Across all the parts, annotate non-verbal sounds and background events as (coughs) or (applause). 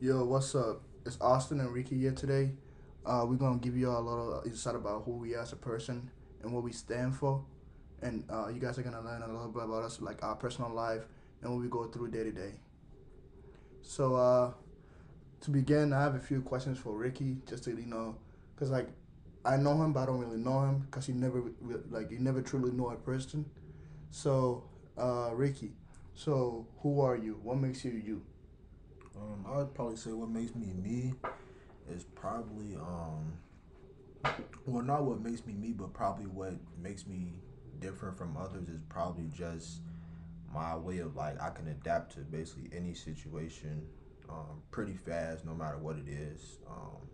Yo, what's up? It's Austin and Ricky here today. Uh, we're gonna give you all a little insight about who we are as a person and what we stand for, and uh, you guys are gonna learn a little bit about us, like our personal life and what we go through day to day. So, uh, to begin, I have a few questions for Ricky, just to you know, cause like I know him, but I don't really know him, cause he never like you never truly know a person. So, uh, Ricky, so who are you? What makes you you? Um, I would probably say what makes me me is probably um, well, not what makes me me, but probably what makes me different from others is probably just my way of like I can adapt to basically any situation um, pretty fast, no matter what it is. Um,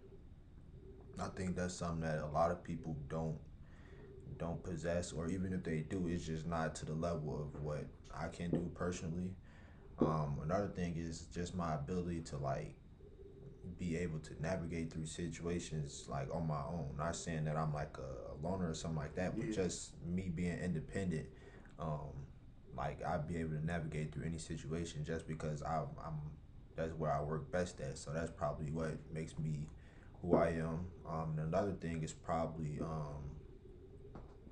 I think that's something that a lot of people don't don't possess, or even if they do, it's just not to the level of what I can do personally. Um, another thing is just my ability to like be able to navigate through situations like on my own. Not saying that I'm like a, a loner or something like that, but Yeah. just me being independent. Um, like I'd be able to navigate through any situation just because I'm, I'm that's where I work best at. So that's probably what makes me who I am. Um, another thing is probably um,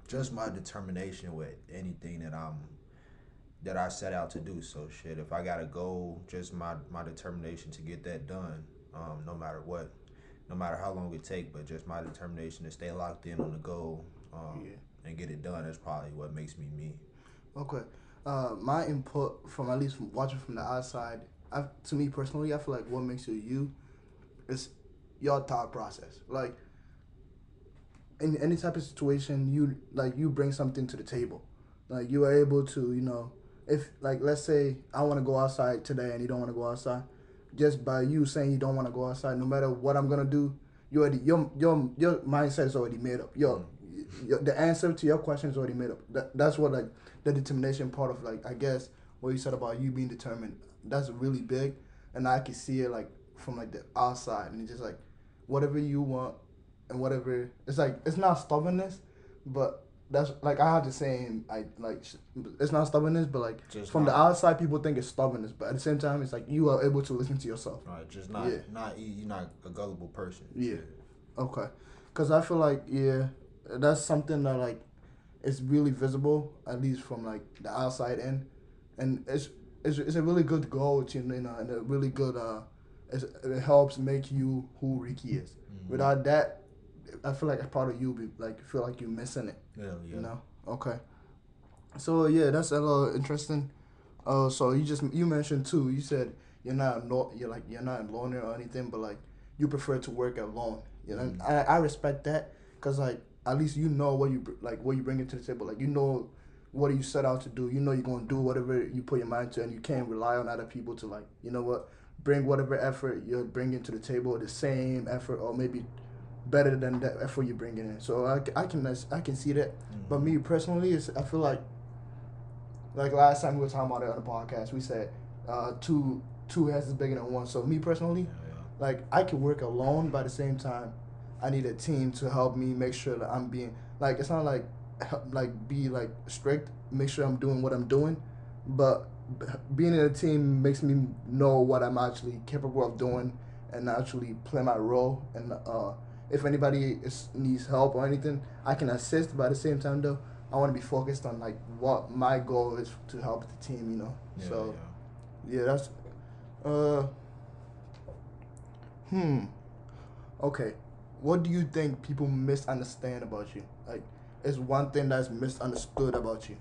just my determination with anything that I'm that I set out to do. So shit, if I got a goal, just my my determination to get that done, um, no matter what, no matter how long it take, but just my determination to stay locked in on the goal um, Yeah. and get it done. That's probably what makes me me. Okay. Uh, my input from at least from watching from the outside, I, to me personally, I feel like what makes you you is your thought process. Like in any type of situation, you like you bring something to the table. Like you are able to, you know, if like let's say I want to go outside today and you don't want to go outside, just by you saying you don't want to go outside, no matter what I'm gonna do, you already your your your mindset is already made up. Your, your the answer to your question is already made up. That, that's what like the determination part of like I guess what you said about you being determined. That's really big, and I can see it like from like the outside, and it's just like whatever you want and whatever. It's like it's not stubbornness, but that's like I have the same. I like it's not stubbornness, but like Just from the outside, people think it's stubbornness, but at the same time, it's like you are able to listen to yourself. Right, just not Yeah. not you're not a gullible person. Yeah. Okay, because I feel like yeah, that's something that like is really visible at least from like the outside in, and it's it's, it's a really good goal, to, you know, and a really good uh, it's, it helps make you who Ricky is. Mhm. Without that, I feel like a part of you be like feel like you're missing it. Hell yeah. You know. Okay. So yeah, that's a little interesting. Uh, so you just you mentioned too. You said you're not no, you're like you're not a loner or anything, but like you prefer to work alone. You know, Mhm. I I respect that because like at least you know what you like what you bring into the table. Like you know what you set out to do. You know you're gonna do whatever you put your mind to, and you can't rely on other people to like you know what bring whatever effort you're bringing to the table the same effort or maybe better than that effort you're bringing in. So I, I can I can see that. But Mhm. me personally, it's, I feel like, like last time we were talking about it on the podcast, we said uh, two two heads is bigger than one. So me personally, Yeah, yeah. like I can work alone, but at the same time, I need a team to help me make sure that I'm being like it's not like help, like be like strict, make sure I'm doing what I'm doing, but being in a team makes me know what I'm actually capable of doing and actually play my role. And uh, if anybody is, needs help or anything, I can assist. But at the same time, though, I want to be focused on like what my goal is to help the team. You know, Yeah, so yeah. yeah, that's. Uh. Hmm. Okay. What do you think people misunderstand about you? Like, is one thing that's misunderstood about you?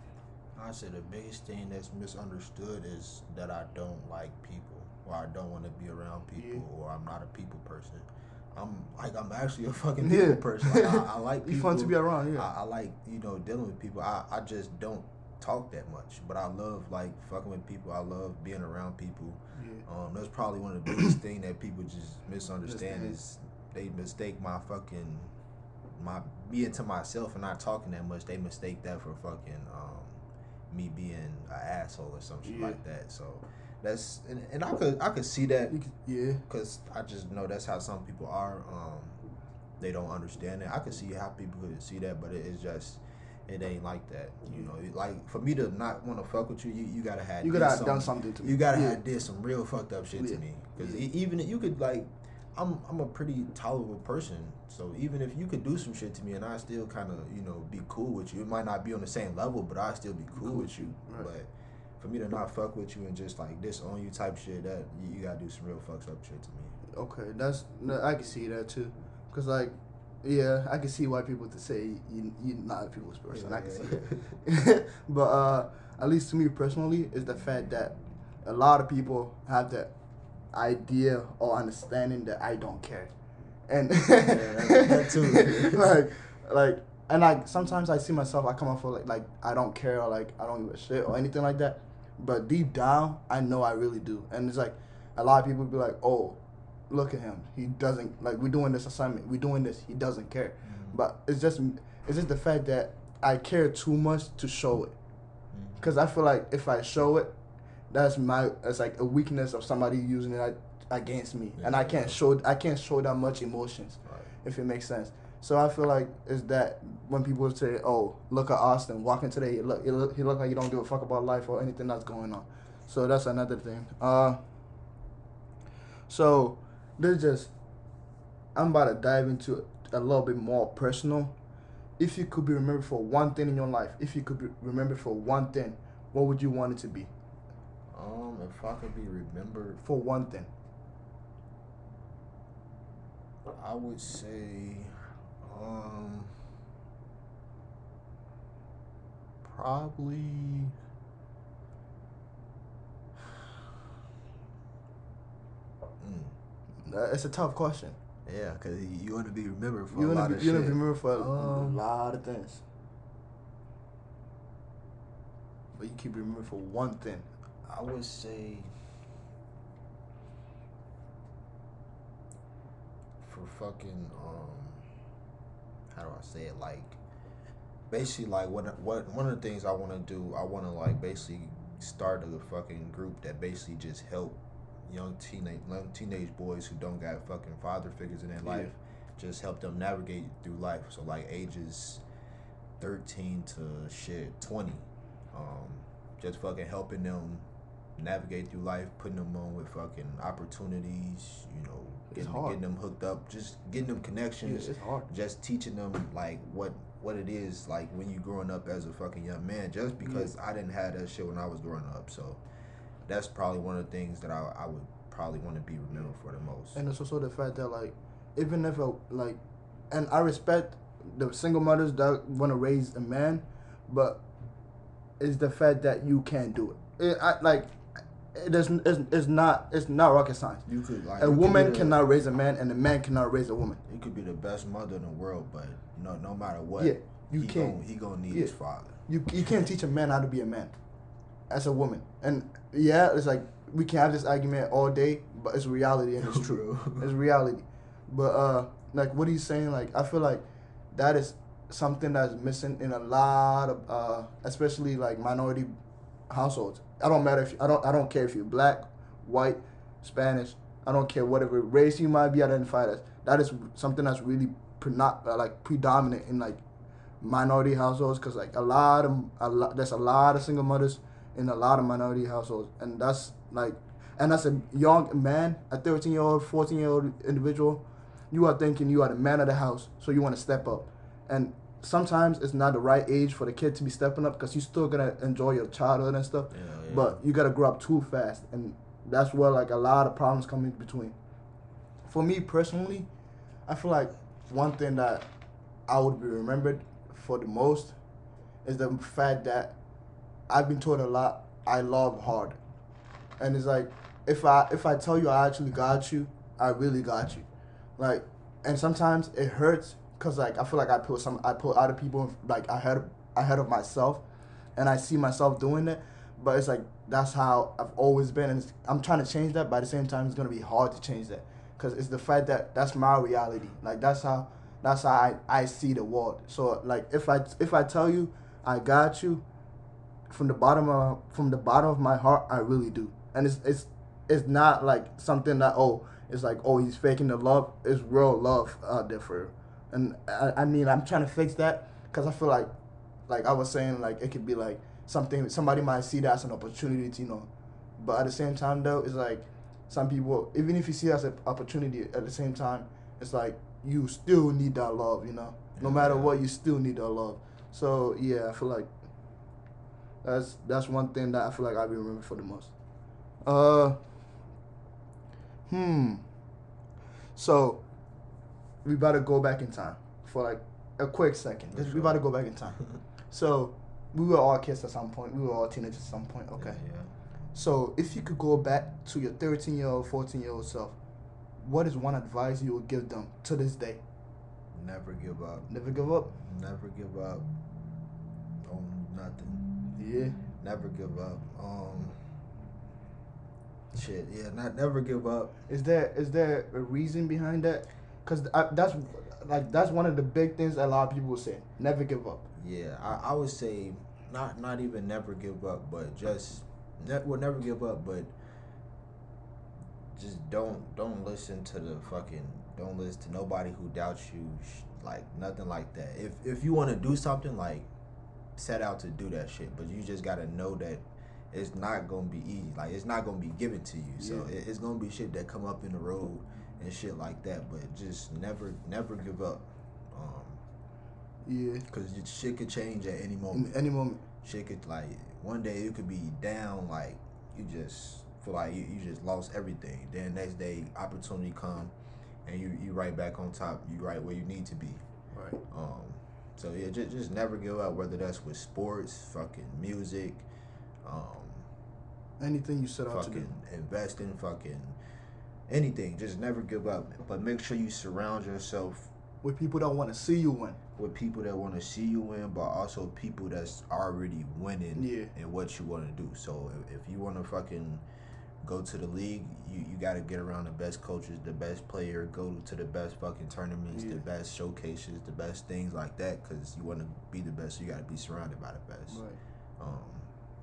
I say the biggest thing that's misunderstood is that I don't like people, or I don't want to be around people, Yeah. or I'm not a people person. I'm like I'm actually a fucking Yeah. people person. Like, I, I (laughs) like Be people. fun to be around. Yeah. I, I like you know dealing with people. I, I just don't talk that much, but I love like fucking with people. I love being around people. yeah. Um, that's probably one of the biggest thing that people just misunderstand is they mistake my fucking my being to myself and not talking that much. They mistake that for fucking um, me being an asshole or some shit Yeah. like that. So that's and, and I could I could see that yeah. because I just know that's how some people are. Um, they don't understand it. I could see how people could see that, but it is just it ain't like that. You know, like for me to not want to fuck with you, you, you gotta have You gotta have some- done something to me. You gotta Yeah. have did some real fucked up shit Yeah. to me. Because Yeah. even you could like, I'm I'm a pretty tolerable person. So even if you could do some shit to me and I still kind of you know be cool with you, it might not be on the same level, but I still be cool, Cool. with you. Right. But for me to not fuck with you and just like disown you type shit, that you, you gotta do some real fucked up shit to me. Okay, that's no, I can see that too, cause like, yeah, I can see why people to say you you're not a people's person. I can see that. (laughs) but uh, at least to me personally, is the fact that a lot of people have that idea or understanding that I don't care, and that- that too. (laughs) like, like, and like sometimes I see myself, I come off for like like I don't care or like I don't give a shit or anything like that, but deep down I know I really do, and it's like a lot of people be like, oh, look at him, he doesn't like we're doing this assignment, we're doing this, he doesn't care, mm-hmm. but it's just it's just the fact that I care too much to show it. Mm-hmm. Because I feel like if I show it, that's my it's like a weakness of somebody using it against me, and I can't show I can't show that much emotions, Right. if it makes sense. So I feel like is that when people say, "Oh, look at Austin walking today, he look he look, he look like he don't give a fuck about life or anything that's going on." So that's another thing. Uh. So this just I'm about to dive into a little bit more personal. If you could be remembered for one thing in your life, if you could be remembered for one thing, what would you want it to be? Um, if I could be remembered, For one thing. I would say, um, probably. Mm, It's a tough question. yeah, cause you want to be remembered for You a lot want of to be, you wanna be remembered for a, a Um, lot of things. But you keep remembered for one thing. I would say for fucking um how do I say it? Like basically like what what one of the things I want to do I want to like basically start a fucking group that basically just help young teenage young teenage boys who don't got fucking father figures in their Yeah. life just help them navigate through life. So like ages 13 to shit 20 um just fucking helping them navigate through life, putting them on with fucking opportunities, you know, getting, hard. getting them hooked up, just getting them Yeah, connections, it's hard. just teaching them like what what it is like when you growing up as a fucking young man. Just because I didn't have that shit when I was growing up, so that's probably one of the things that I I would probably want to be remembered for the most. And it's also the fact that like, even if a, like, and I respect the single mothers that want to raise a man, but it's the fact that you can't do it. it I, like, it is it's, it's not it's not rocket science. you could like A woman the- cannot raise a man, and a man cannot raise a woman. You could be the best mother in the world, but no no matter what, Yeah, you he can't. Gonna, he gonna need Yeah. his father. You you can't teach a man how to be a man, as a woman. And yeah, it's like we can have this argument all day, but it's reality and it's (laughs) true. It's reality. But uh like what he's saying, like I feel like that is something that's missing in a lot of uh especially like minority households. I don't matter if I don't I don't care if you're black, white, Spanish, I don't care whatever race you might be identified as. That is something that's really pre- not, uh, like predominant in like minority households because like a lot of a lot, there's a lot of single mothers in a lot of minority households and that's like and as a young man a 13 year old 14 year old individual you are thinking you are the man of the house so you want to step up and sometimes it's not the right age for the kid to be stepping up because you're still gonna enjoy your childhood and stuff. Yeah, yeah. but you gotta grow up too fast and that's where like a lot of problems come in between. For me personally i feel like one thing that i would be remembered for the most is the fact that i've been told a lot i love hard. And it's like if i if i tell you i actually got you i really got you. Like and sometimes it hurts because like i feel like i put some i put other people like ahead ahead of myself and i see myself doing it but it's like that's how i've always been and i'm trying to change that but at the same time it's to be hard to change that because it's the fact that that's my reality like that's how that's how I, I see the world so like if i if i tell you i got you from the bottom of from the bottom of my heart i really do and it's it's it's not like something that oh it's like oh he's faking the love it's real love out there for and i, I mean i'm trying to fix that because i feel like like I was saying, like it could be like something somebody might see that as an opportunity, to, you know. But at the same time, though, it's like some people, even if you see it as an opportunity, at the same time, it's like you still need that love, you know. No matter what, you still need that love. So yeah, I feel like that's that's one thing that I feel like I be remember for the most. Uh, hmm. So we about to go back in time for like a quick second. For We sure. about to go back in time. (laughs) So we were all kids at some point. We were all teenagers at some point. Okay. Yeah, yeah. So if you could go back to your 13 year old, 14 year old self, what is one advice you would give them to this day? Never give up. Never give up. Never give up on nothing. Yeah. Never give up. Um. Shit. Yeah. Not never give up. Is there is there a reason behind that? Cause that's like that's one of the big things that a lot of people say. Never give up. Yeah. I, I would say not not even never give up, but just ne- will never give up, but just don't don't listen to the fucking don't listen to nobody who doubts you like nothing like that if if you want to do something like set out to do that shit but you just gotta know that it's not gonna be easy like it's not gonna be given to you so it, it's gonna be shit that come up in the road and shit like that but just never never give up um Yeah. because shit could change at any moment any moment. shit could like one day you could be down like you just feel like you, you just lost everything then next day opportunity come and you you right back on top you right where you need to be Right. um so yeah just, just never give up whether that's with sports fucking music um Anything you set out to do. fucking investing fucking anything just never give up but make sure you surround yourself With people that want to see you win. with people that want to see you win, but also people that's already winning Yeah. in what you want to do. So if, if you want to fucking go to the league, you, you got to get around the best coaches, the best player, go to the best fucking tournaments, Yeah. the best showcases, the best things like that, because you want to be the best. So you got to be surrounded by the best. Right. Um,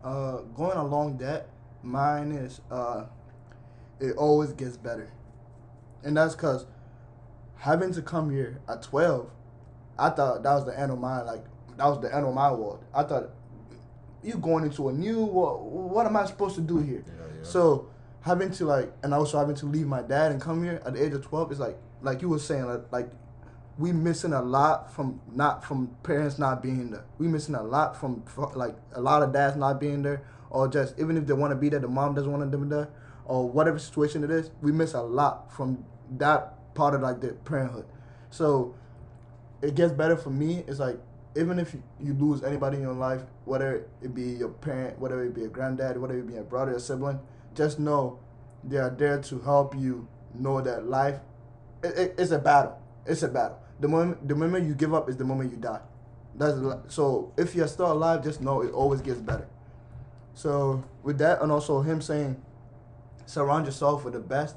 Uh, going along that, mine is uh, it always gets better, and that's cause having to come here at twelve, I thought that was the end of my like that was the end of my world. I thought you going into a new world. What am I supposed to do here? yeah, yeah. So having to like, and also having to leave my dad and come here at the age of twelve is like, like you were saying, like, like we missing a lot from not from parents not being there. We missing a lot from like a lot of dads not being there, or just even if they want to be there, the mom doesn't want them to be there, or whatever situation it is. We miss a lot from that part of like the parenthood. So it gets better for me. It's like even if you, lose anybody in your life, whether it be your parent, whether it be a granddad, whether it be a brother or sibling, just know they are there to help you know that life it, it, it's a battle. It's a battle. The moment the moment you give up is the moment you die. That's so. If you're still alive, just know it always gets better. So with that, and also him saying, surround yourself with the best.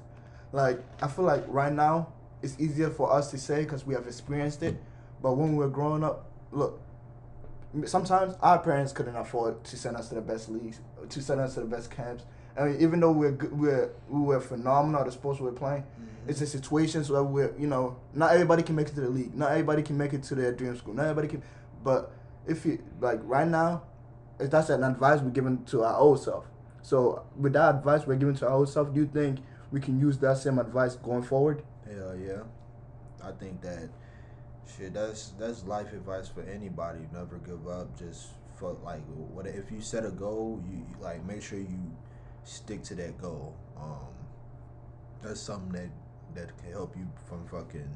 Like I feel like right now it's easier for us to say because we have experienced it. But when we were growing up, look, sometimes our parents couldn't afford to send us to the best leagues, to send us to the best camps. I mean, even though we're good, we're we were phenomenal at the sports we we're playing, mm-hmm. it's a situations where we're you know not everybody can make it to the league, not everybody can make it to their dream school, not everybody can. But if you like right now, if that's an advice we're giving to our old self. So with that advice we're giving to ourselves, do you think we can use that same advice going forward? Hell yeah. I think that shit that's that's life advice for anybody. Never give up. Just for like what if you set a goal, you, you like make sure you stick to that goal. Um that's something that that can help you from fucking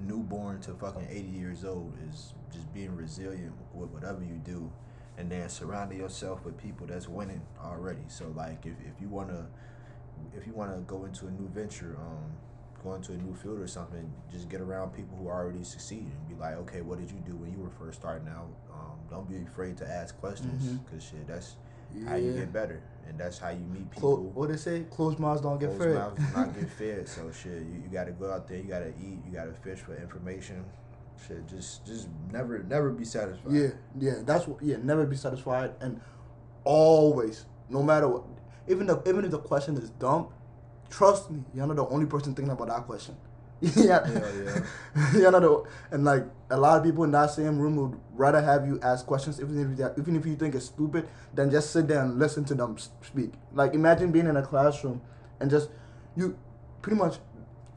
newborn to fucking 80 years old is just being resilient with whatever you do and then surrounding yourself with people that's winning already so like if, if you want to if you want to go into a new venture um go into a new field or something just get around people who already succeeded and be like okay what did you do when you were first starting out um, don't be afraid to ask questions because shit that's how you get better and that's how you meet people what they say? Closed mouths don't get Closed fed. mouths not get (laughs) fed. So shit, you, you gotta go out there. You gotta eat. You gotta fish for information. Shit, just just never never be satisfied. Yeah, yeah, that's what. Yeah, never be satisfied, and always, no matter what, even if even if the question is dumb, trust me, you're not the only person thinking about that question. (laughs) yeah, Hell yeah. (laughs) you know, the- and like a lot of people in that same room would rather have you ask questions, even if you, even if you think it's stupid, than just sit there and listen to them speak. Like imagine being in a classroom and just you, pretty much,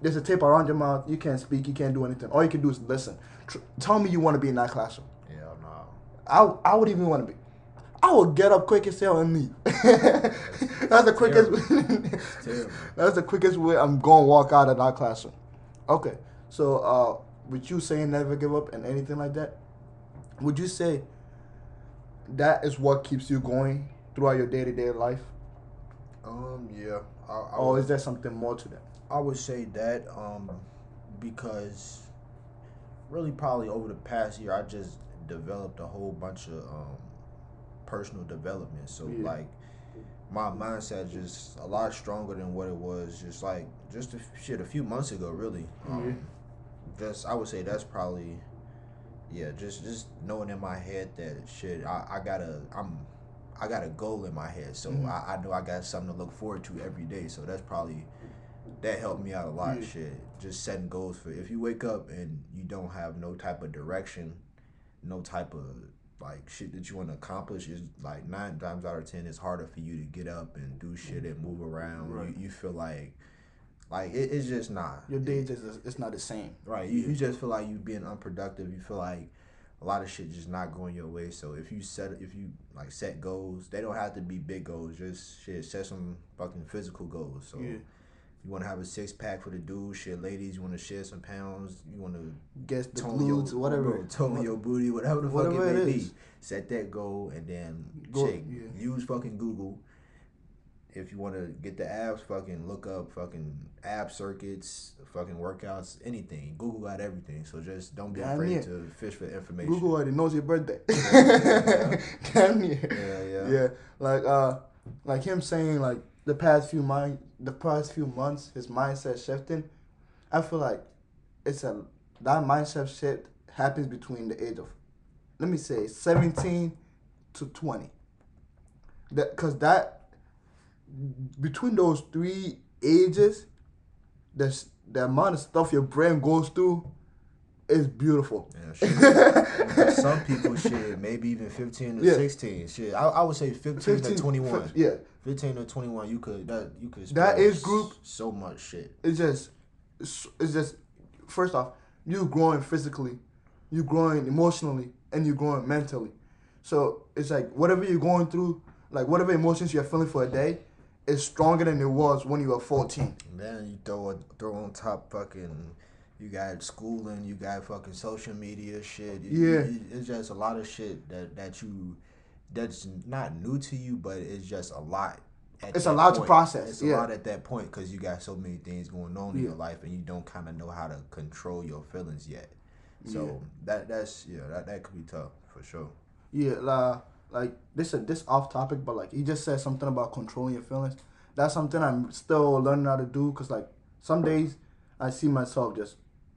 there's a tape around your mouth. You can't speak. You can't do anything. All you can do is listen. Tr- tell me you want to be in that classroom. Yeah, no. I I would even want to be. I would get up quick as hell and leave. (laughs) That's the quickest. (laughs) That's the quickest way I'm going to walk out of that classroom. Okay, so uh, with you saying never give up and anything like that, would you say that is what keeps you going throughout your day to day life, Um, yeah. I, I, or is there something more to that? I would say that um, because really probably over the past year I just developed a whole bunch of um, personal development. So Yeah. like my mindset just a lot stronger than what it was just like just a, f- shit a few months ago really. Um, Just I would say that's probably yeah just just knowing in my head that shit I, I gotta I'm I got a goal in my head so Mhm. I, I know I got something to look forward to every day so that's probably that helped me out a lot Yeah. shit just setting goals for if you wake up and you don't have no type of direction no type of like shit that you want to accomplish is like nine times out of ten it's harder for you to get up and do shit and move around Right. you, you feel like like it, it's just not Your day just it's not the same. Right. You, you just feel like you being unproductive. You feel like a lot of shit just not going your way. So if you set if you like set goals, they don't have to be big goals. Just shit, set some fucking physical goals. So Yeah. You want to have a six pack for the dude. Shit, ladies, you want to shed some pounds. You want to Guess the tone glutes, your whatever. bro, tone your booty, whatever the Whatever fuck it it may is. be. Set that goal and then Go- shit, yeah. use fucking Google. If you want to get the abs, fucking look up fucking ab circuits, fucking workouts, anything. Google got everything. So just don't be Damn afraid near. to fish for information. Google already knows your birthday. Yeah. (laughs) Damn near. Yeah, yeah. Yeah, like uh, like him saying like the past few mind, the past few months, his mindset shifting. I feel like it's a that mindset shift happens between the age of, let me say, seventeen to twenty. That cause that between those three ages, the the amount of stuff your brain goes through is beautiful. Yeah, shit. Some (laughs) people, shit, maybe even 15 to Yeah. 16. Shit, I, I would say 15, to 21. f- Yeah, 15 to 21, you could that you could That age group- so much shit. it's just it's, just first off you growing physically you growing emotionally and you growing mentally so it's like whatever you're going through like whatever emotions you're feeling for a day is stronger than it was when you were 14 And then you throw it, throw on top fucking. You got schooling, you got fucking social media shit. You- Yeah. you- it's just a lot of shit that that you that's not new to you, but it's just a lot. It's a lot to process, It's yeah. a lot at that point because you got so many things going on in your life, and you don't kind of know how to control your feelings yet. So that that's yeah, that that could be tough for sure. yeah la, like this is this off topic but like he just said something about controlling your feelings that's something i'm still learning how to do because like some days i see myself just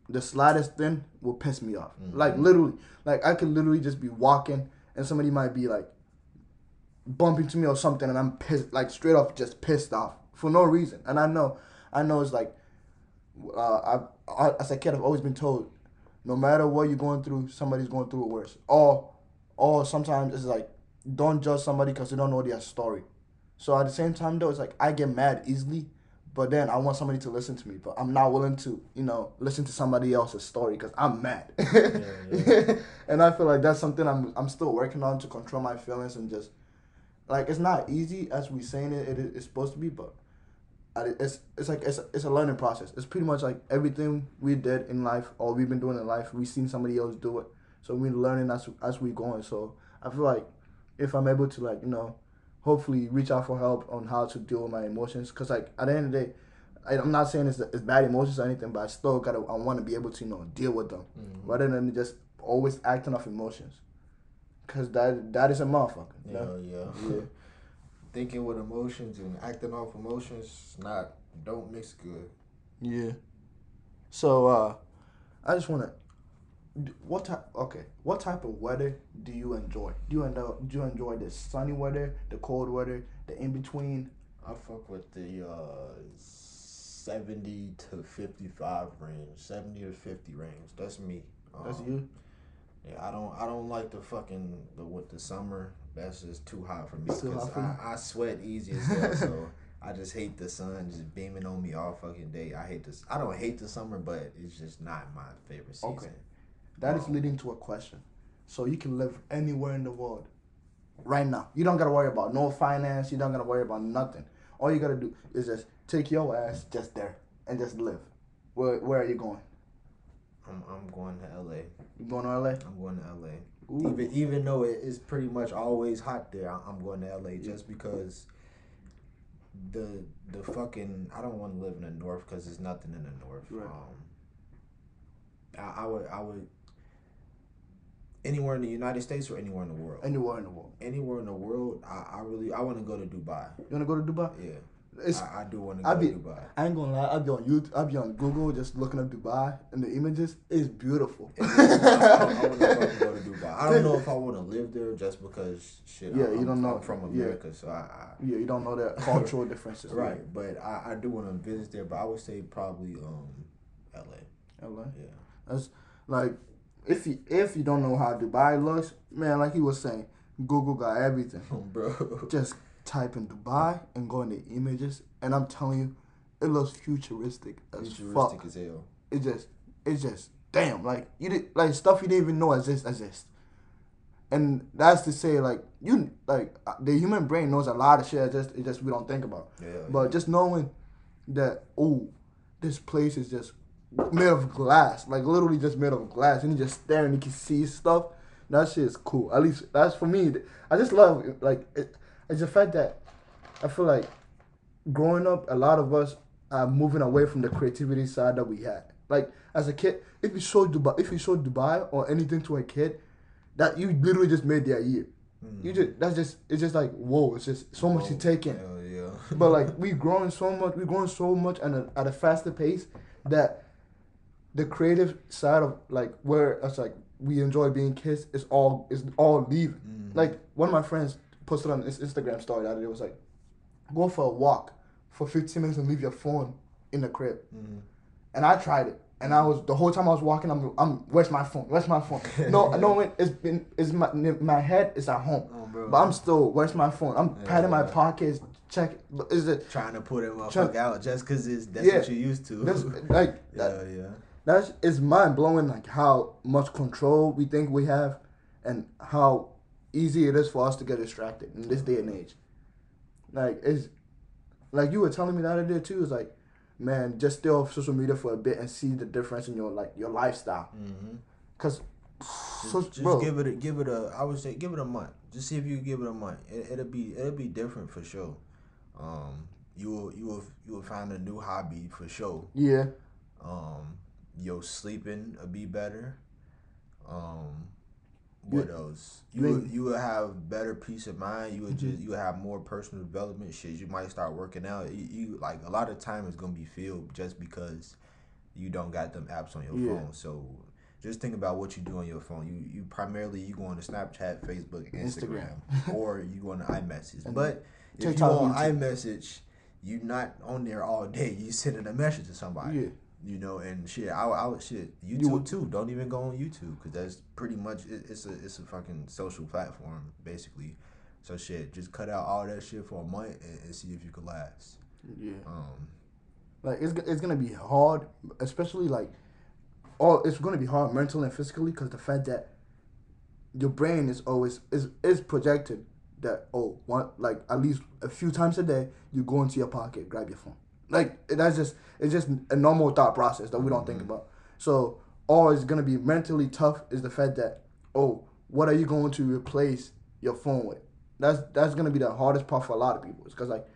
the slightest thing will piss me off mm-hmm. like literally like i could literally just be walking and somebody might be like bumping into me or something and i'm pissed like straight off just pissed off for no reason. And i know i know it's like uh, I've, I, as a kid i've always been told no matter what you're going through somebody's going through it worse. Or or sometimes it's like don't judge somebody because you don't know their story. So at the same time though it's like i get mad easily but then i want somebody to listen to me but i'm not willing to you know listen to somebody else's story because i'm mad. Yeah. (laughs) and i feel like that's something i'm, I'm still working on to control my feelings and just like it's not easy as we saying it, it is it's supposed to be but I- it's it's like it's, it's a learning process. It's pretty much like everything we did in life or we've been doing in life we've seen somebody else do it. So we're learning as as we going. So i feel like if i'm able to like you know hopefully reach out for help on how to deal with my emotions because like at the end of the day I, i'm not saying it's, it's bad emotions or anything but i still gotta i want to be able to you know deal with them. Mm-hmm. Rather than just always acting off emotions because that that is a motherfucker you Yeah, know? yeah. yeah (laughs) Thinking with emotions and acting off emotions, not don't mix good. Yeah. So uh I just wanna what type okay, what type of weather do you enjoy? Do you enjoy do you enjoy the sunny weather, the cold weather, the in between? I fuck with the uh, seventy to fifty five range, seventy to fifty range. That's me. That's Um, you. Yeah, I don't. I don't like the fucking the with the summer. That's just too hot for me too because? I, I sweat easy as hell. so I just hate the sun just beaming on me all fucking day. I hate this. I don't hate the summer, but it's just not my favorite season. Okay. That is Um, leading to a question. So you can live anywhere in the world right now. You don't gotta worry about no finance. You don't gotta worry about nothing. All you gotta do is just take your ass just there and just live. Where Where are you going? I'm I'm going to L.A. You going to LA? I'm going to L.A. Ooh. Even even though it is pretty much always hot there, I'm going to L.A. just because the the fucking I don't want to live in the north because there's nothing in the north. Right. Um, I, I would I would anywhere in the United States or anywhere in the world. Anywhere in the world. Anywhere in the world, I, I really I want to go to Dubai. You wanna go to Dubai? Yeah, I, I do want to go I be- to Dubai. I ain't gonna lie, I'll be on YouTube, I'll be on Google just looking up Dubai and the images. It's beautiful. I, I, I want to go to (laughs) Dubai. I don't know if I want to live there just because shit. Yeah, I'm, you don't know. I'm from Yeah. America, so I, I yeah, you don't know the (laughs) cultural differences. Right, but I, I do want to visit there, but I would say probably um, L.A. LA. Yeah, That's like if you if you don't know how Dubai looks, man, like he was saying, Google got everything. (laughs) bro. Just type in Dubai and go into images, and I'm telling you, it looks futuristic as Futuristic fuck. as hell. It just it's just damn like you did like stuff you didn't even know exists exists. And that's to say, like you, like uh, the human brain knows a lot of shit. Just, it's just we don't think about. Yeah, But just knowing that, oh, this place is just made of glass, like literally just made of glass, and you just stare and you can see stuff. That shit is cool. At least that's for me. I just love like it, it's the fact that I feel like growing up, a lot of us are moving away from the creativity side that we had. Like as a kid, if you show Dubai, if you show Dubai or anything to a kid, that you literally just made their year. You just that's just it's just like whoa, it's just so much to take in. Hell yeah. (laughs) But like we growing so much, we growing so much at a, at a faster pace that the creative side of like where it's like we enjoy being kids is all is all leaving. Mm-hmm. Like one of my friends posted on his Instagram story the other day was like, go for a walk for 15 minutes and leave your phone in the crib. Mhm. And I tried it. And I was the whole time I was walking. I'm, I'm. Where's my phone? Where's my phone? (laughs) No, no. it- It's been. It's my. My head is at home. Oh. But I'm still. Where's my phone? I'm Yeah, patting my pockets. Check. Is it? trying to put it motherfucker out just because it's that's Yeah. what you're used to. That's like (laughs) that, yeah, yeah. that's it's mind blowing like how much control we think we have and how easy it is for us to get distracted in this day and age. Like it's like you were telling me the other day too, it's like, man, just stay off social media for a bit and see the difference in your like your lifestyle. Mm-hmm. Cause Just, so, just bro, give it a give it a I would say give it a month. Just see if you give it a month. It, it'll be it'll be different for sure. Um, you will you will you will find a new hobby for sure. yeah, Um, your sleeping will be better. Um, what else? You you will, you will have better peace of mind. You would just Mm-hmm. you will have more personal development. Shit, you might start working out. You, you like a lot of time is gonna be filled just because you don't got them apps on your Yeah. phone. So just think about what you do on your phone. You you primarily you go on to Snapchat, Facebook, Instagram, (laughs) or you go on to iMessage. And but if you on YouTube. iMessage, you're not on there all day. You sending a message to somebody. yeah, You know, and shit, I, I would shit YouTube You too. Don't even go on YouTube because that's pretty much it, it's a it's a fucking social platform basically. So shit, just cut out all that shit for a month and, and see if you could last. yeah. Um, Like it's it's gonna be hard, especially like, oh, it's gonna be hard mentally and physically because the fact that your brain is always is is projected that oh one like at least a few times a day you go into your pocket grab your phone like that's just it's just a normal thought process that we don't think mm-hmm. about. So all is gonna be mentally tough is the fact that oh what are you going to replace your phone with? That's that's gonna be the hardest part for a lot of people. It's because like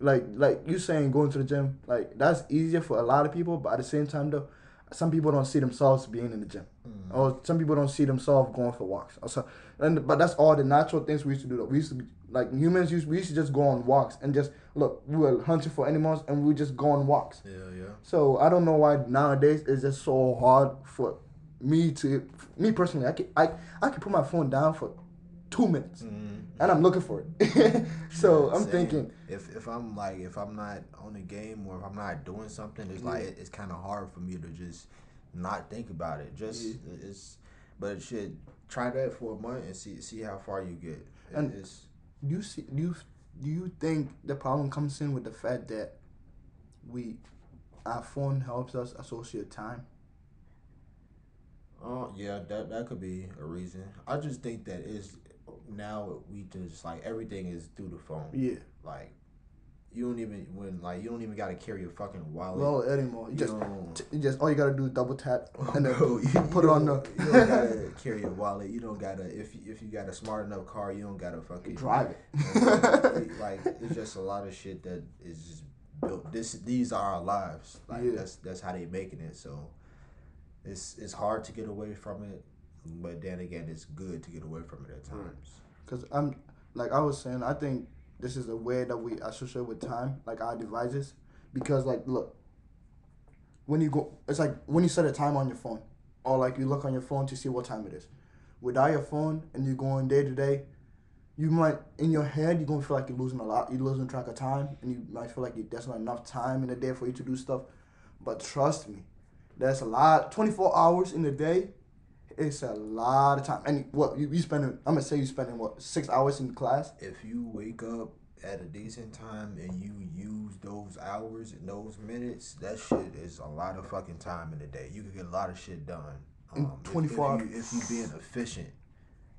like like you saying going to the gym like that's easier for a lot of people but at the same time though some people don't see themselves being in the gym. Mm. Or some people don't see themselves going for walks. Or so and but that's all the natural things we used to do though. we used to like humans used we used to just go on walks and just look we were hunting for animals and we just go on walks yeah, yeah. so I don't know why nowadays it's just so hard for me to me personally I can I, I can put my phone down for two minutes Mm-hmm. and I'm looking for it. (laughs) so I'm Same. thinking, if if I'm like if I'm not on the game or if I'm not doing something, it's like it, it's kind of hard for me to just not think about it. Just Yeah. it's, but shit, try that for a month and see see how far you get. It- And- it's do you see? Do you do you think the problem comes in with the fact that we our phone helps us associate time? Oh yeah, that that could be a reason. I just think that is now we just like everything is through the phone. Yeah. Like you don't even when like you don't even gotta carry your fucking wallet. Well, anymore. You you just t- you just all you gotta do is double tap (laughs) oh, and then Bro, you, put it on the- You don't gotta (laughs) carry a wallet. You don't gotta if you- if you got a smart enough car, you don't gotta fucking drive it. (laughs) like it's just a lot of shit that is just built. This these are our lives. Like Yeah. that's that's how they making it. So it's it's hard to get away from it, but then again, it's good to get away from it at times. Cause I'm like I was saying, I think this is the way that we associate with time, like our devices. Because like, look, when you go, it's like when you set a time on your phone, or like you look on your phone to see what time it is. Without your phone and you're going day to day, you might in your head you're gonna feel like you're losing a lot. You're losing track of time, and you might feel like there's not enough time in the day for you to do stuff. But trust me, there's a lot. 24 hours in a day it's a lot of time. And what you, you spending? I'm gonna say you spending what six hours in class? If you wake up at a decent time and you use those hours and those minutes, that shit is a lot of fucking time in the day. You could get a lot of shit done. Um, if- 24 if, you, if you being efficient,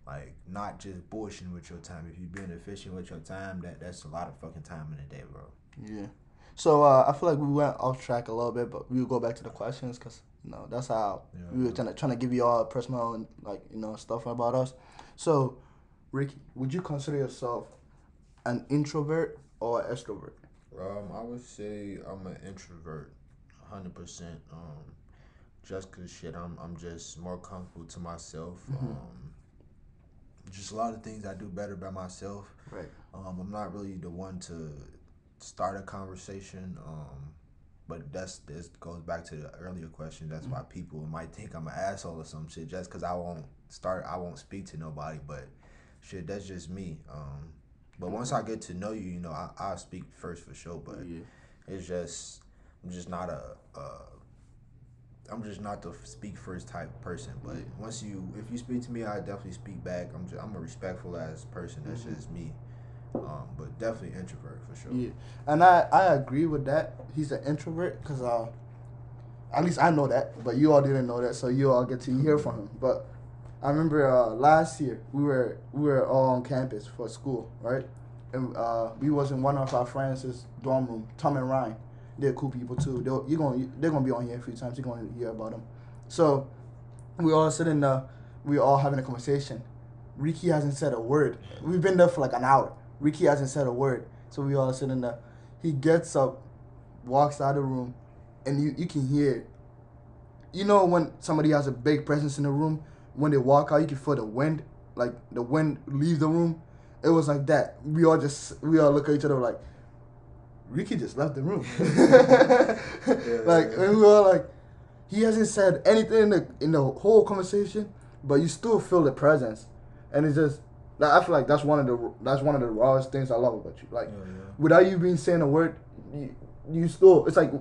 like not just bullshitting with your time. If you being efficient with your time, that that's a lot of fucking time in the day, bro. Yeah. So uh, I feel like we went off track a little bit, but we'll go back to the questions because you know that's how Yeah. we were trying to trying to give you all personal and like you know stuff about us. So, Ricky, would you consider yourself an introvert or an extrovert? Um, I would say I'm an introvert, hundred percent. Um, just cause shit, I'm I'm just more comfortable to myself. Um, just a lot of things I do better by myself. Right. Um, I'm not really the one to start a conversation. Um, but that's this goes back to the earlier question. That's why people might think I'm an asshole or some shit just because I won't start. I won't speak to nobody. But shit, that's just me. Um, but once I get to know you, you know, I I'll speak first for sure. But Yeah. it's just I'm just not a. Uh, I'm just not the speak first type person, but once you, if you speak to me, I definitely speak back. I'm just, I'm a respectful ass person. That's just me. Um, but definitely introvert for sure. Yeah, and I I agree with that. He's an introvert because uh, at least I know that, but you all didn't know that, so you all get to hear from him. But I remember uh, last year we were we were all on campus for school, right? And uh, we was in one of our friends' dorm room, Tom and Ryan. They're cool people too. They're you gonna they're gonna be on here a few times. You're gonna hear about them. So we all sitting there, we all having a conversation. Ricky hasn't said a word. We've been there for like an hour. Ricky hasn't said a word. So we all sitting there. He gets up, walks out of the room, and you, you can hear it. You know when somebody has a big presence in the room, when they walk out, you can feel the wind, like the wind leave the room. It was like that. We all just we all look at each other like, Ricky just left the room. (laughs) like and we were like, he hasn't said anything in the in the whole conversation, but you still feel the presence, and it's just like I feel like that's one of the that's one of the rawest things I love about you. Like Yeah, yeah. without you being saying a word, you, you still it's like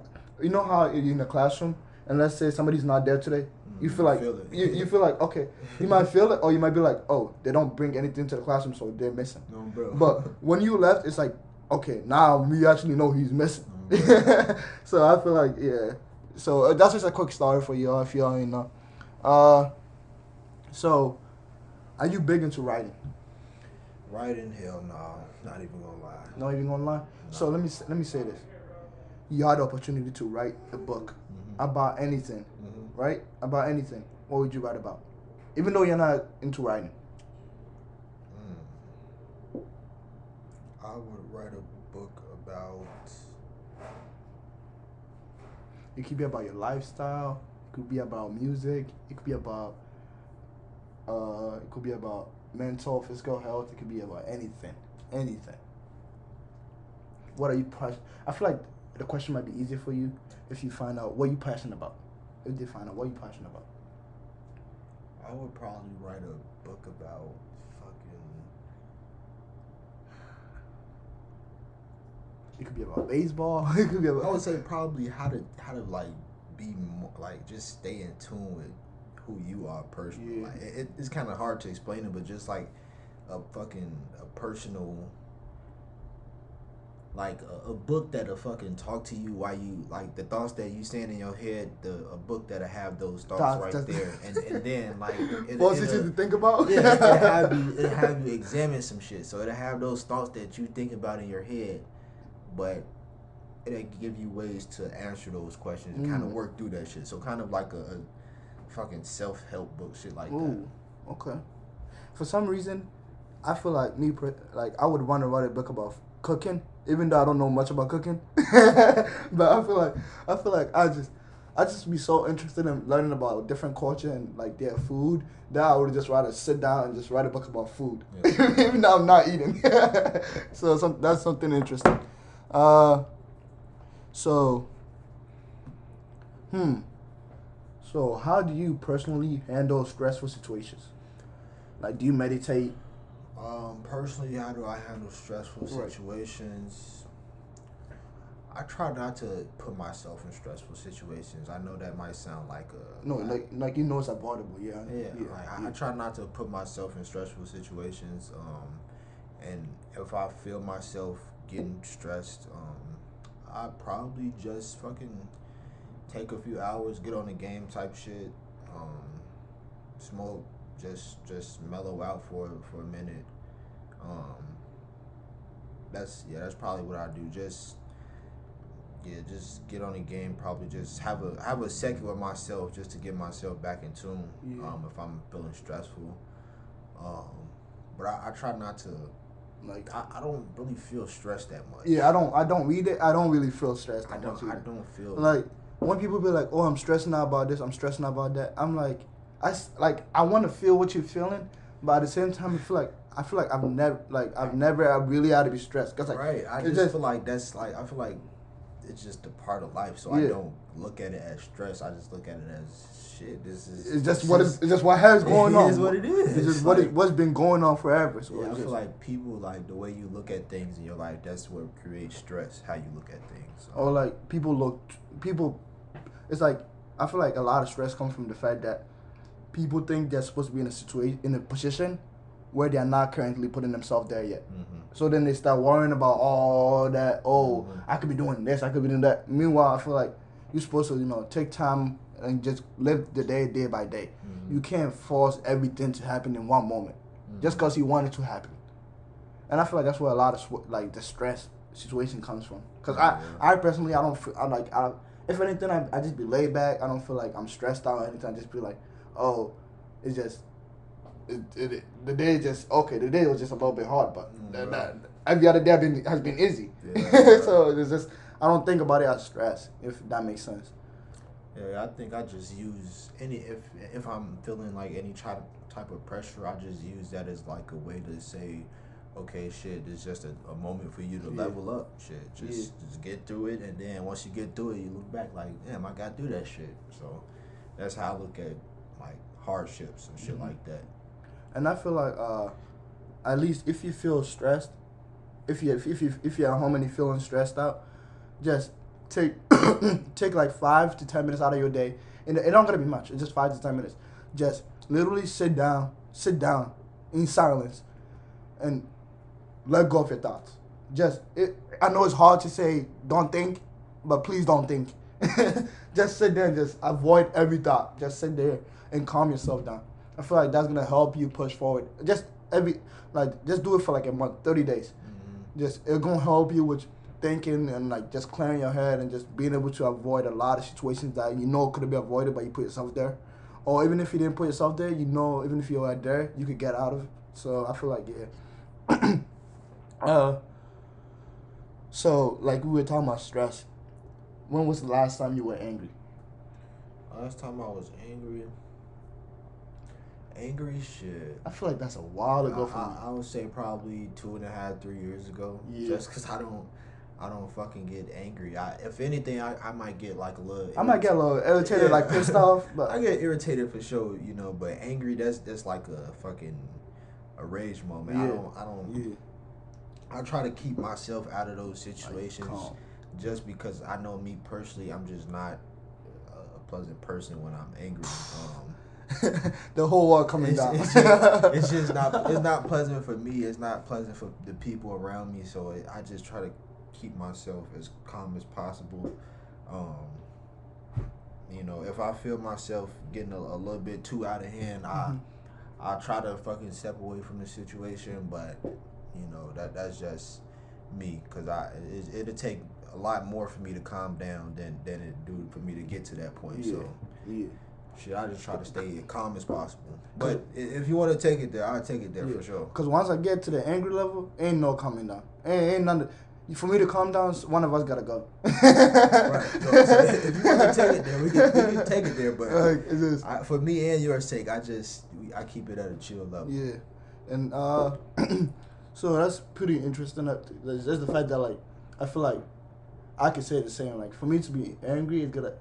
you know how in the classroom, and let's say somebody's not there today, you Mm, feel like feel you, you feel like okay, you might feel it, or you might be like oh they don't bring anything to the classroom, so they're missing. No, bro. But when you left, it's like, okay, now we actually know he's missing. Mm. (laughs) so I feel like, yeah. So uh, that's just a quick story for y'all if y'all ain't know. Uh, so, are you big into writing? Writing, hell no, not even gonna lie. Not even gonna lie. So let me let me say this: you had the opportunity to write a book Mhm. about anything, Mhm. right? About anything. What would you write about? Even though you're not into writing. Mm. I would write a book about. It could be about your lifestyle. It could be about music. It could be about. Uh, it could be about mental, physical health. It could be about anything, anything. What are you passionate? I feel like the question might be easier for you if you find out what you're passionate about. If they find out what you're passionate about. I would probably write a book about fucking. It could be about baseball. (laughs) it could be about. I would say probably how to how to like be more, like just stay in tune with who you are personally. Yeah. Like, it, it's kind of hard to explain it, but just like a fucking a personal. Like a, a book that'll fucking talk to you while you like the thoughts that you stand in your head. The a book that'll have those thoughts Thoughts, right there, (laughs) and and then like it, Forces you to think about. yeah, it'll (laughs) have you it'll have you examine some shit. So it'll have those thoughts that you think about in your head, but it'll give you ways to answer those questions and kind of Mm. work through that shit. So kind of like a, a fucking self help book, shit like that. Ooh, okay. For some reason, I feel like me, like I would want to write a book about cooking, even though I don't know much about cooking. (laughs) but I feel like I feel like I just I just be so interested in learning about different culture and like their food that I would just rather sit down and just write a book about food, Yeah. (laughs) even though I'm not eating. (laughs) so some, that's something interesting. Uh, so, hmm. So, how do you personally handle stressful situations? Like, do you meditate? Um, personally, how do I handle stressful Right. situations? I try not to put myself in stressful situations. I know that might sound like a No, like, like you know it's avoidable. Yeah. Yeah, like, I, I try not to put myself in stressful situations. Um, and if I feel myself getting stressed, um, I probably just fucking take a few hours, get on the game type shit, um, smoke, just just mellow out for for a minute. Um, that's yeah, that's probably what I do. Just yeah, just get on the game. Probably just have a have a second with myself just to get myself back in tune. Yeah. Um, if I'm feeling stressful. Um, but I, I try not to. Like, I, I don't really feel stressed that much. yeah, I don't, I don't read it. I don't really feel stressed. I don't. much I don't feel Like when people be like, "Oh, I'm stressing out about this. I'm stressing out about that." I'm like, I like I want to feel what you're feeling, but at the same time, I feel like I feel like I've never like I've never I really had to be stressed because like right. I just, just- feel like that's like I feel like it's just a part of life. So I don't look at it as stress. I just look at it as shit. This is. it's just what is it's just what has (laughs) going it on. is what it is. It's just what Like- is, what's been going on forever. So Yeah, I feel just- like people like the way you look at things in your life. That's what creates stress. How you look at things. So. or like people look people it's like i feel like a lot of stress comes from the fact that people think they're supposed to be in a situation in a position where they're not currently putting themselves there yet Mhm. so then they start worrying about all that oh Mhm. i could be doing this i could be doing that meanwhile i feel like you're supposed to you know take time and just live the day day by day Mhm. you can't force everything to happen in one moment just because you want it to happen. And I feel like that's where a lot of like the stress situation comes from. Cause Yeah. I, I personally, I don't feel, I like, I, if anything, I, I just be laid back. I don't feel like I'm stressed out or anything. I just be like, oh, it's just, it, it, it- the day just okay. The day was just a little bit hard, but Mm, right. every other day been, has been easy. Yeah, (laughs) right. so it's just, I don't think about it as stress. If that makes sense. Yeah, I think I just use any if if I'm feeling like any type type of pressure, I just use that as like a way to say, okay, shit, it's just a, a moment for you to Yeah. level up. Shit, just just get through it, and then once you get through it, you look back like, damn, I got through that shit. So that's how I look at like hardships and shit Mhm. like that. And I feel like, uh, at least if you feel stressed, if you if you if you're at home and you're feeling stressed out, just take (coughs) take like five to ten minutes out of your day, and it don't gotta be much. It's just five to ten minutes. Just literally sit down, sit down in silence, and let go of your thoughts. Just it. I know it's hard to say don't think, but please don't think. (laughs) just sit there and just avoid every thought. Just sit there and calm yourself down. I feel like that's gonna help you push forward. Just every like just do it for like a month, thirty days. Mm-hmm. Just it's gonna help you with thinking and like just clearing your head and just being able to avoid a lot of situations that you know could have been avoided, but you put yourself there. Or even if you didn't put yourself there, you know, even if you were there, you could get out of it. So I feel like yeah. (clears throat) uh. So like we were talking about stress. When was the last time you were angry? Last time I was angry, angry shit. I feel like that's a while ago for I, me. I, I would say probably two and a half, three years ago. Yeah. Just because I don't, I don't fucking get angry. I, if anything, I, I might get like a little. I might get a little irritated, Yeah. like pissed off, but (laughs) I get irritated for sure, you know. But angry, that's that's like a fucking a rage moment. I don't, I don't. yeah. I try to keep myself out of those situations, calm. just because I know me personally, I'm just not a pleasant person when I'm angry. Um, (laughs) the whole world coming it's, down. it's, just, (laughs) it's just not it's not pleasant for me. It's not pleasant for the people around me. So it, I just try to keep myself as calm as possible. Um, you know, if I feel myself getting a, a little bit too out of hand, I I try to fucking step away from the situation. But you know that that's just me because I it, it'll take a lot more for me to calm down than than it do for me to get to that point. yeah, So. yeah. Shit, I just try to stay as calm as possible. But if you want to take it there, I'll take it there Yeah. for sure. Cause once I get to the angry level, ain't no calming down. Ain't, ain't none. For me to calm down, one of us gotta go. Right. So, so if you want to take it there, we can, we can take it there. But Like, just, I, for me and your sake, I just I keep it at a chill level. yeah, and uh, (clears throat) so that's pretty interesting. That just the fact that like I feel like I could say the same. Like for me to be angry is gonna.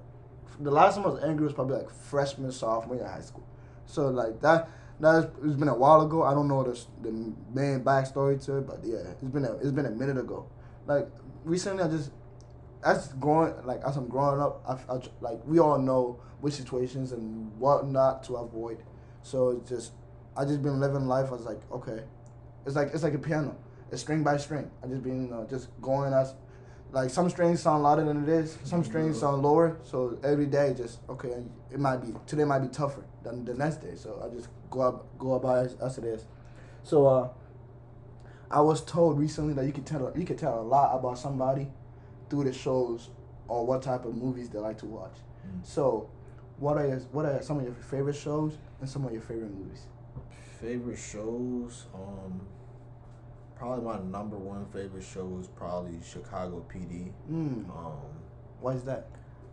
The last time I was angry was probably like freshman, sophomore year high school. So like that. That's it's been a while ago. I don't know the the main backstory to it, but yeah, it's been a it's been a minute ago. Like recently, I just as growing like as I'm growing up, I, I like we all know which situations and what not to avoid. So it's just I just been living life. I was like, okay, it's like it's like a piano, it's string by string. I just been you know just going as like some strings sound louder than it is, some strings sound lower. So every day, just okay, it might be today might be tougher than the next day. So I just go up go about as, as it is. So uh, I was told recently that you can tell you can tell a lot about somebody through the shows or what type of movies they like to watch. Mm. So, what are your, what are some of your favorite shows and some of your favorite movies? Favorite shows, um, probably my number one favorite show is probably Chicago PD. Mm, Um, why is that?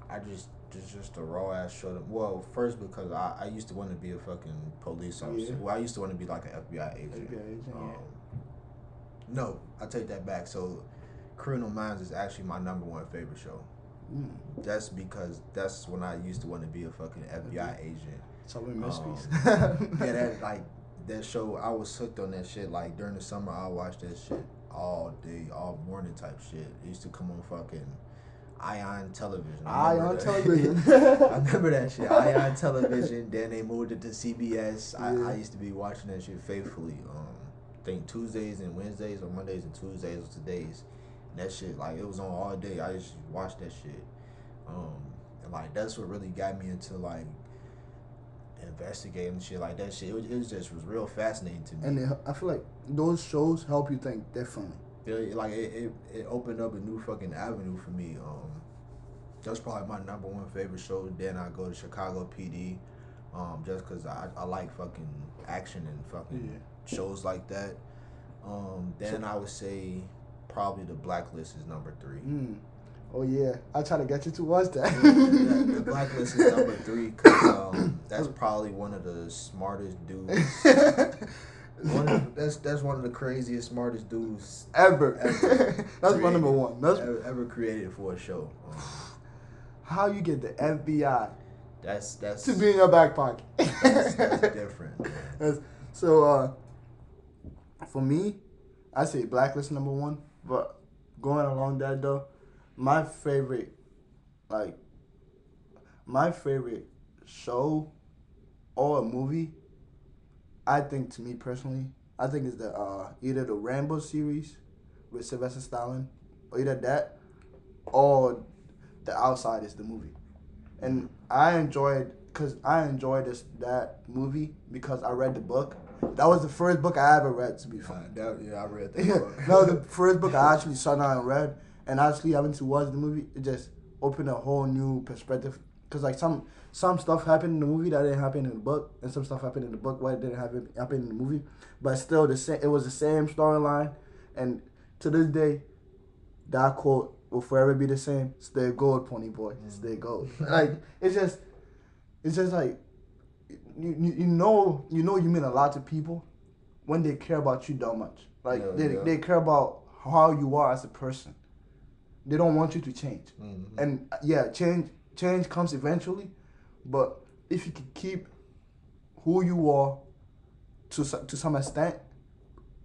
I just just just a raw ass show. That, well, first because I, I used to want to be a fucking police officer. Yeah. Well, I used to want to be like an FBI agent. FBI agent, Um, yeah. No, I take that back. So, Criminal Minds is actually my number one favorite show. Mm, That's because that's when I used to want to be a fucking FBI agent. solving mysteries. Um, (laughs) Yeah, that like that show. I was hooked on that shit. Like during the summer, I watched that shit all day, all morning type shit. It used to come on fucking Ion Television. I Eye on that. television. (laughs) I remember that shit. (laughs) Ion Television. Then they moved it to CBS. I, I used to be watching that shit faithfully. Um, I think Tuesdays and Wednesdays or Mondays and Tuesdays was the days. And that shit like it was on all day. I just watched that shit. Um, and like that's what really got me into like investigating shit like that shit. It was, it was just was real fascinating to me. and it, I feel like those shows help you think differently. Yeah, like it, it, it opened up a new fucking avenue for me. Um, that's probably my number one favorite show. Then I go to Chicago PD, um, just cause I, I like fucking action and fucking shows like that. Um, then I would say probably the Blacklist is number three. Mm. Oh yeah, I try to get you to watch that. the, (laughs) the Blacklist is number three because um, that's probably one of the smartest dudes. (laughs) One of that's that's one of the craziest, smartest dudes ever. Ever. (laughs) That's my number one. That's ever, ever created for a show. Um, how you get the FBI That's that's to be in your back pocket. that's, that's different. That's- so uh, for me, I say Blacklist number one. But going along that though, my favorite, like, my favorite show or a movie, I think to me personally, I think is the uh, either the Rambo series with Sylvester Stallone, or either that, or The Outside is the movie. And I enjoyed because I enjoyed this that movie because I read the book. That was the first book I ever read. To be frank, that, yeah, I read that. (laughs) book. (laughs) that was the first book I actually sat down and read. And actually having to watch the movie, it just opened a whole new perspective. Cause like some some stuff happened in the movie that didn't happen in the book, and some stuff happened in the book what didn't happen happen in the movie. But still, the same. It was the same storyline, and to this day, that quote will forever be the same. Stay gold, Ponyboy. Mm. Stay gold. (laughs) like it's just, it's just like, you, you you know you know you mean a lot to people when they care about you that much. Like Yeah, they yeah. they care about how you are as a person. They don't want you to change. Mhm. And uh, yeah, change change comes eventually, but if you can keep who you are to to some extent,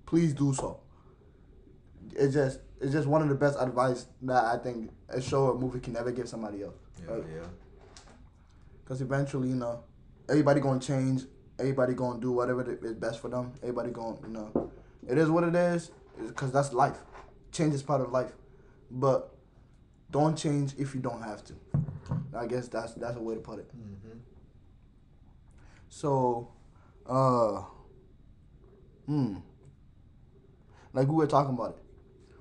please do so. it's just it's just one of the best advice that I think a show or movie can ever give somebody else. Yeah, Right. yeah. Because eventually, you know, everybody gonna change. Everybody gonna do whatever is best for them. Everybody gonna, you know, it is what it is. Because that's life. Change is part of life, but don't change if you don't have to. I guess that's that's a way to put it. Mm-hmm. So, uh, hmm, like we were talking about it.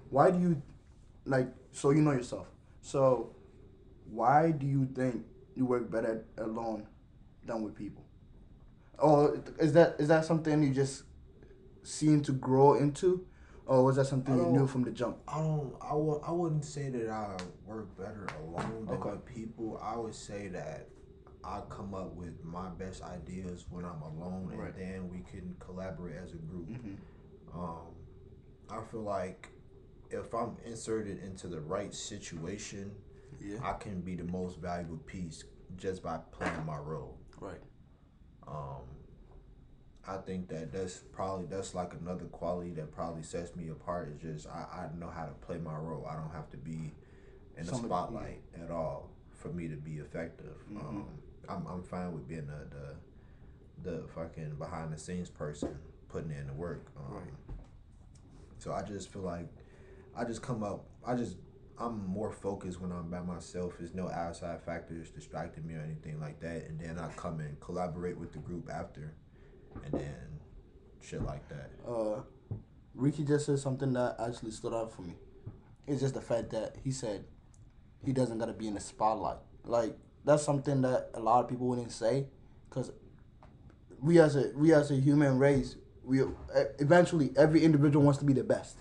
Why do you, like, so you know yourself. So, why do you think you work better alone than with people? Or is that is that something you just seem to grow into, or was that something you knew from the jump? I don't. I w- I wouldn't say that I work better alone than Okay. with people. I would say that I come up with my best ideas when I'm alone, and then we can collaborate as a group. Mm-hmm. Um, I feel like if I'm inserted into the right situation, Yeah. I can be the most valuable piece just by playing my role. Right. Um, I think that that's probably that's like another quality that probably sets me apart. Is just I, I know how to play my role. I don't have to be in the Somebody- spotlight at all for me to be effective. Mhm. Um, I'm I'm fine with being the the, the fucking behind the scenes person putting in the work. Um, Right. So I just feel like I just come up. I just I'm more focused when I'm by myself. There's no outside factors distracting me or anything like that. And then I come and collaborate with the group after, and then shit like that. uh, Ricky just said something that actually stood out for me. It's just the fact that he said he doesn't gotta be in the spotlight. Like that's something that a lot of people wouldn't say, because we as a we as a human race, we eventually every individual wants to be the best.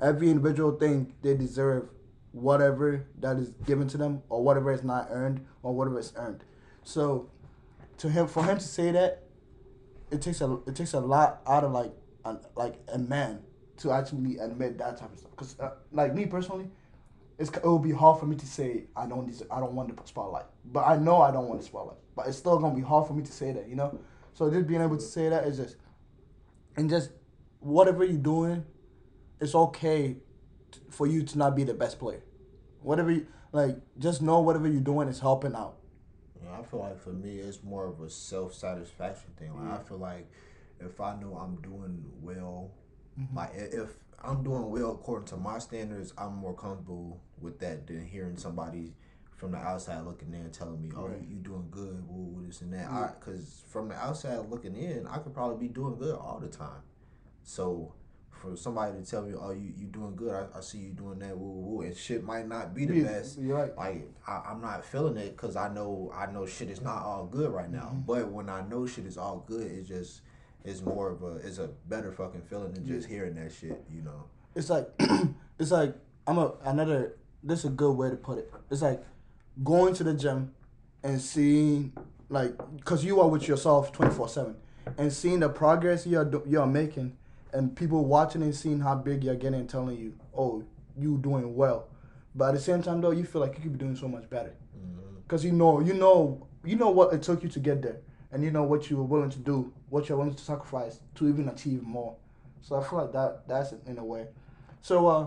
Every individual think they deserve whatever that is given to them, or whatever is not earned, or whatever is earned. So, to him, for him to say that, it takes a it takes a lot out of like an, like a man to actually admit that type of stuff. Cause uh, like me personally, it's it will be hard for me to say I don't deserve, I don't want the spotlight, but I know I don't want the spotlight. But it's still gonna be hard for me to say that, you know. So just being able to say that is just and just whatever you're doing, it's okay t- for you to not be the best player. Whatever you like, just know whatever you're doing is helping out. Yeah, I feel like for me, it's more of a self satisfaction thing. Like I feel like if I know I'm doing well, mm-hmm. like i- if I'm doing well according to my standards, I'm more comfortable with that than hearing somebody from the outside looking in telling me, "Oh, Right. you, doing good, woo, this and that." I Because from the outside looking in, I could probably be doing good all the time. So for somebody to tell me, "Oh, you you doing good," I, I see you doing that, woo, woo, woo, and shit might not be the Yeah, best right. like I, I'm not feeling it because I know I know shit is not all good right now. Mm-hmm. But when I know shit is all good, it just it's more of a it's a better fucking feeling than just hearing that shit. You know. it's like (clears throat) it's like I'm a another this is a good way to put it. It's like going to the gym and seeing like cuz you are with yourself 24/7 and seeing the progress you're you're making and people watching and seeing how big you're getting and telling you, "Oh, you doing well." But at the same time though, you feel like you could be doing so much better. Cuz you know, you know, you know what it took you to get there and you know what you were willing to do, what you're willing to sacrifice to even achieve more. So I feel like that that's in a way. So uh,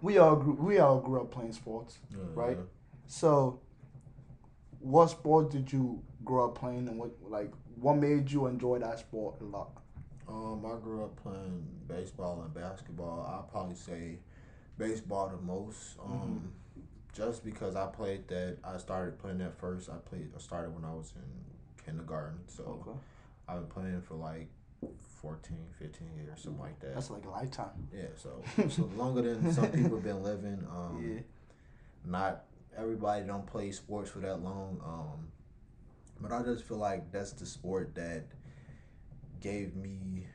we all grew, we all grew up playing sports, right? So, what sport did you grow up playing, and what like what made you enjoy that sport a lot? Um, I grew up playing baseball and basketball. I'll probably say baseball the most. Um, just because I played that, I started playing that first. I played. I started when I was in kindergarten, so I've been playing for like 14, 15 years, something like that. that's like a lifetime. Yeah, so, so longer than some (laughs) people have been living. Um, Yeah. Not everybody don't play sports for that long. Um, but I just feel like that's the sport that gave me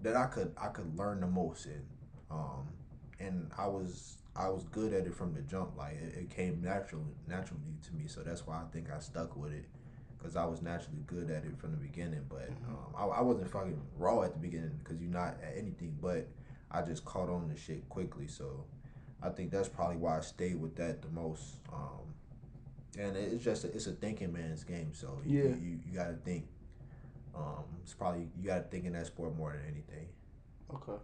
that I could I could learn the most in. Um, and I was I was good at it from the jump. Like it, it came naturally naturally to me. So that's why I think I stuck with it. Cause I was naturally good at it from the beginning, but um, I, I wasn't fucking raw at the beginning. Cause you're not at anything, but I just caught on to shit quickly. So I think that's probably why I stayed with that the most. Um, and it's just a, it's a thinking man's game. So you, Yeah. you, you got to think. Um, it's probably you got to think in that sport more than anything. Okay.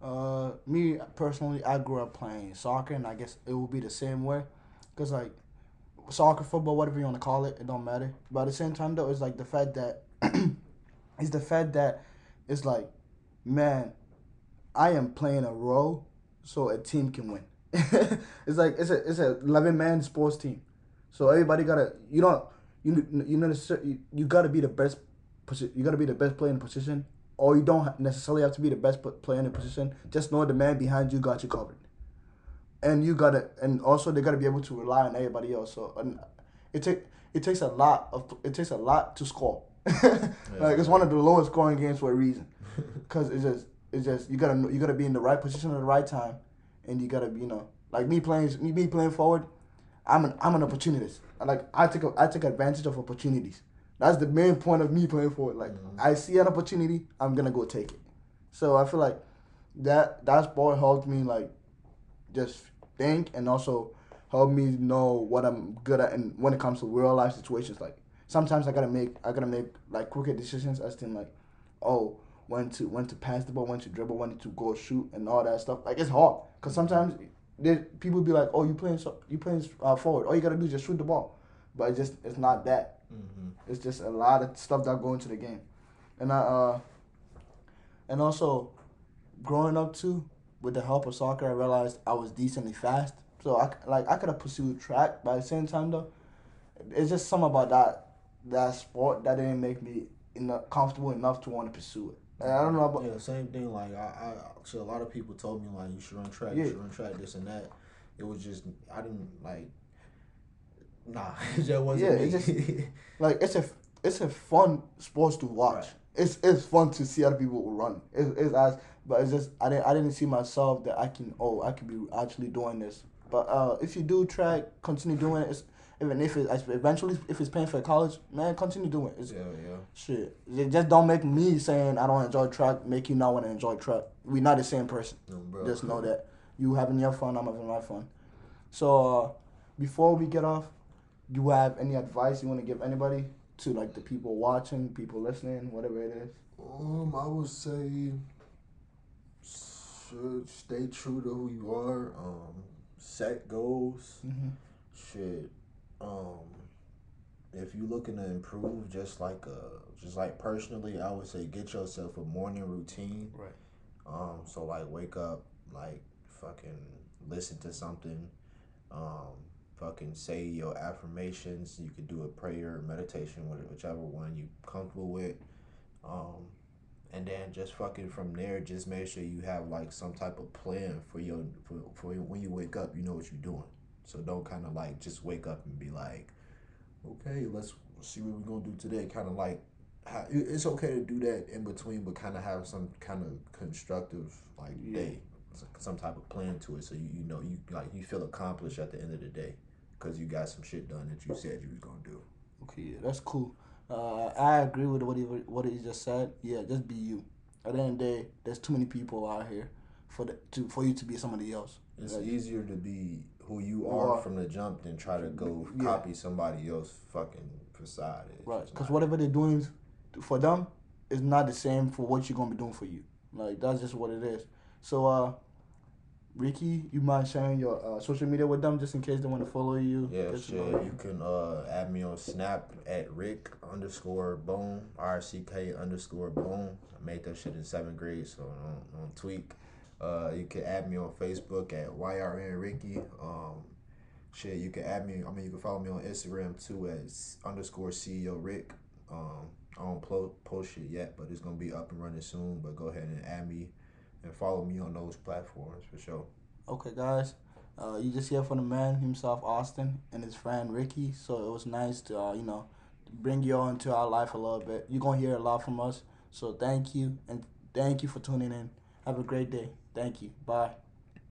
Uh, me personally, I grew up playing soccer, and I guess it will be the same way, cause like soccer, football, whatever you want to call it, it don't matter. But at the same time, though, it's like the fact that (clears throat) it's the fact that it's like, man, I am playing a role so a team can win. (laughs) it's like it's a it's a eleven man sports team, so everybody gotta you don't you you know you, you gotta be the best you gotta be the best player in the position or you don't necessarily have to be the best player in the position. Just know the man behind you got you covered, and you gotta, and also they gotta be able to rely on everybody else. So, it take it takes a lot of it takes a lot to score. yeah. (laughs) Like it's one of the lowest scoring games for a reason, (laughs) because it's just it's just you gotta you gotta be in the right position at the right time, and you gotta you know like me playing me be playing forward. I'm an I'm an opportunist. Like I take a, I take advantage of opportunities. That's the main point of me playing for it. Like mm-hmm. I see an opportunity, I'm gonna go take it. So I feel like that that sport helped me like just think and also help me know what I'm good at and when it comes to real life situations. Like sometimes I gotta make I gotta make like crooked decisions as to like, oh, when to when to pass the ball, when to dribble, when to go shoot, and all that stuff. Like it's hard because sometimes there, people be like, oh, you playing so you playing uh, forward. All you gotta do is just shoot the ball, but it just it's not that. Mm-hmm. It's just a lot of stuff that go into the game, and I uh, and also growing up too, with the help of soccer, I realized I was decently fast. So I like I could have pursued track, but at the same time though, it's just something about that that sport that didn't make me enough, comfortable enough to want to pursue it. And I don't know about yeah, same thing. Like I, I, so a lot of people told me like you should run track, yeah. you should run track, this and that. It was just I didn't like Nah, (laughs) it just wasn't yeah, me. It's just, (laughs) like it's a it's a fun sports to watch. Right. It's it's fun to see other people run. It's, it's as but it's just I didn't I didn't see myself that I can oh I could be actually doing this. But uh, if you do track, continue doing it. It's, even if it eventually if it's paying for college, man, continue doing it. It's, yeah, yeah. Shit, just don't make me saying I don't enjoy track make you not want to enjoy track. We not the same person. No, just know that you having your fun, I'm having my fun. So uh, before we get off, you have any advice you want to give anybody to like the people watching, people listening, whatever it is? Um, I would say should stay true to who you are. Um, set goals. Mm-hmm. Shit. Um, if you're looking to improve, just like uh, just like personally, I would say get yourself a morning routine. Right. Um, so like wake up, like fucking listen to something. Um, fucking say your affirmations. You could do a prayer or meditation, whichever one you comfortable with. Um, and then just fucking from there, just make sure you have like some type of plan for your for, for when you wake up. You know what you're doing. So don't kind of like just wake up and be like, okay, let's see what we're gonna do today. Kind of like it's okay to do that in between, but kind of have some kind of constructive like yeah. day, some type of plan to it, so you you know you like you feel accomplished at the end of the day because you got some shit done that you said you was gonna do. Okay, yeah, that's cool. Uh, I agree with what he what he just said. Yeah, just be you. At the end of the day, there's too many people out here for the, to for you to be somebody else. It's like, easier to be who you are, from the jump than try to go yeah. copy somebody else fucking facade. It's right, because whatever they're doing for them is not the same for what you're gonna be doing for you. Like that's just what it is. So uh, Ricky, you mind sharing your uh, social media with them just in case they want to follow you? Yeah, sure. You can uh, add me on Snap at Rick underscore Boom, R C K underscore Boom. I made that shit in seventh grade, so don't, don't tweak. Uh, you can add me on Facebook at YRN Ricky. Um, shit, you can add me. I mean, you can follow me on Instagram too as underscore CEO Rick. Um, I don't post shit yet, but it's gonna be up and running soon. But go ahead and add me and follow me on those platforms for sure. Okay, guys. Uh, you just hear from the man himself, Austin, and his friend Ricky. So it was nice to, uh, you know, bring you all into our life a little bit. You're going to hear a lot from us. So thank you, and thank you for tuning in. Have a great day. Thank you. Bye.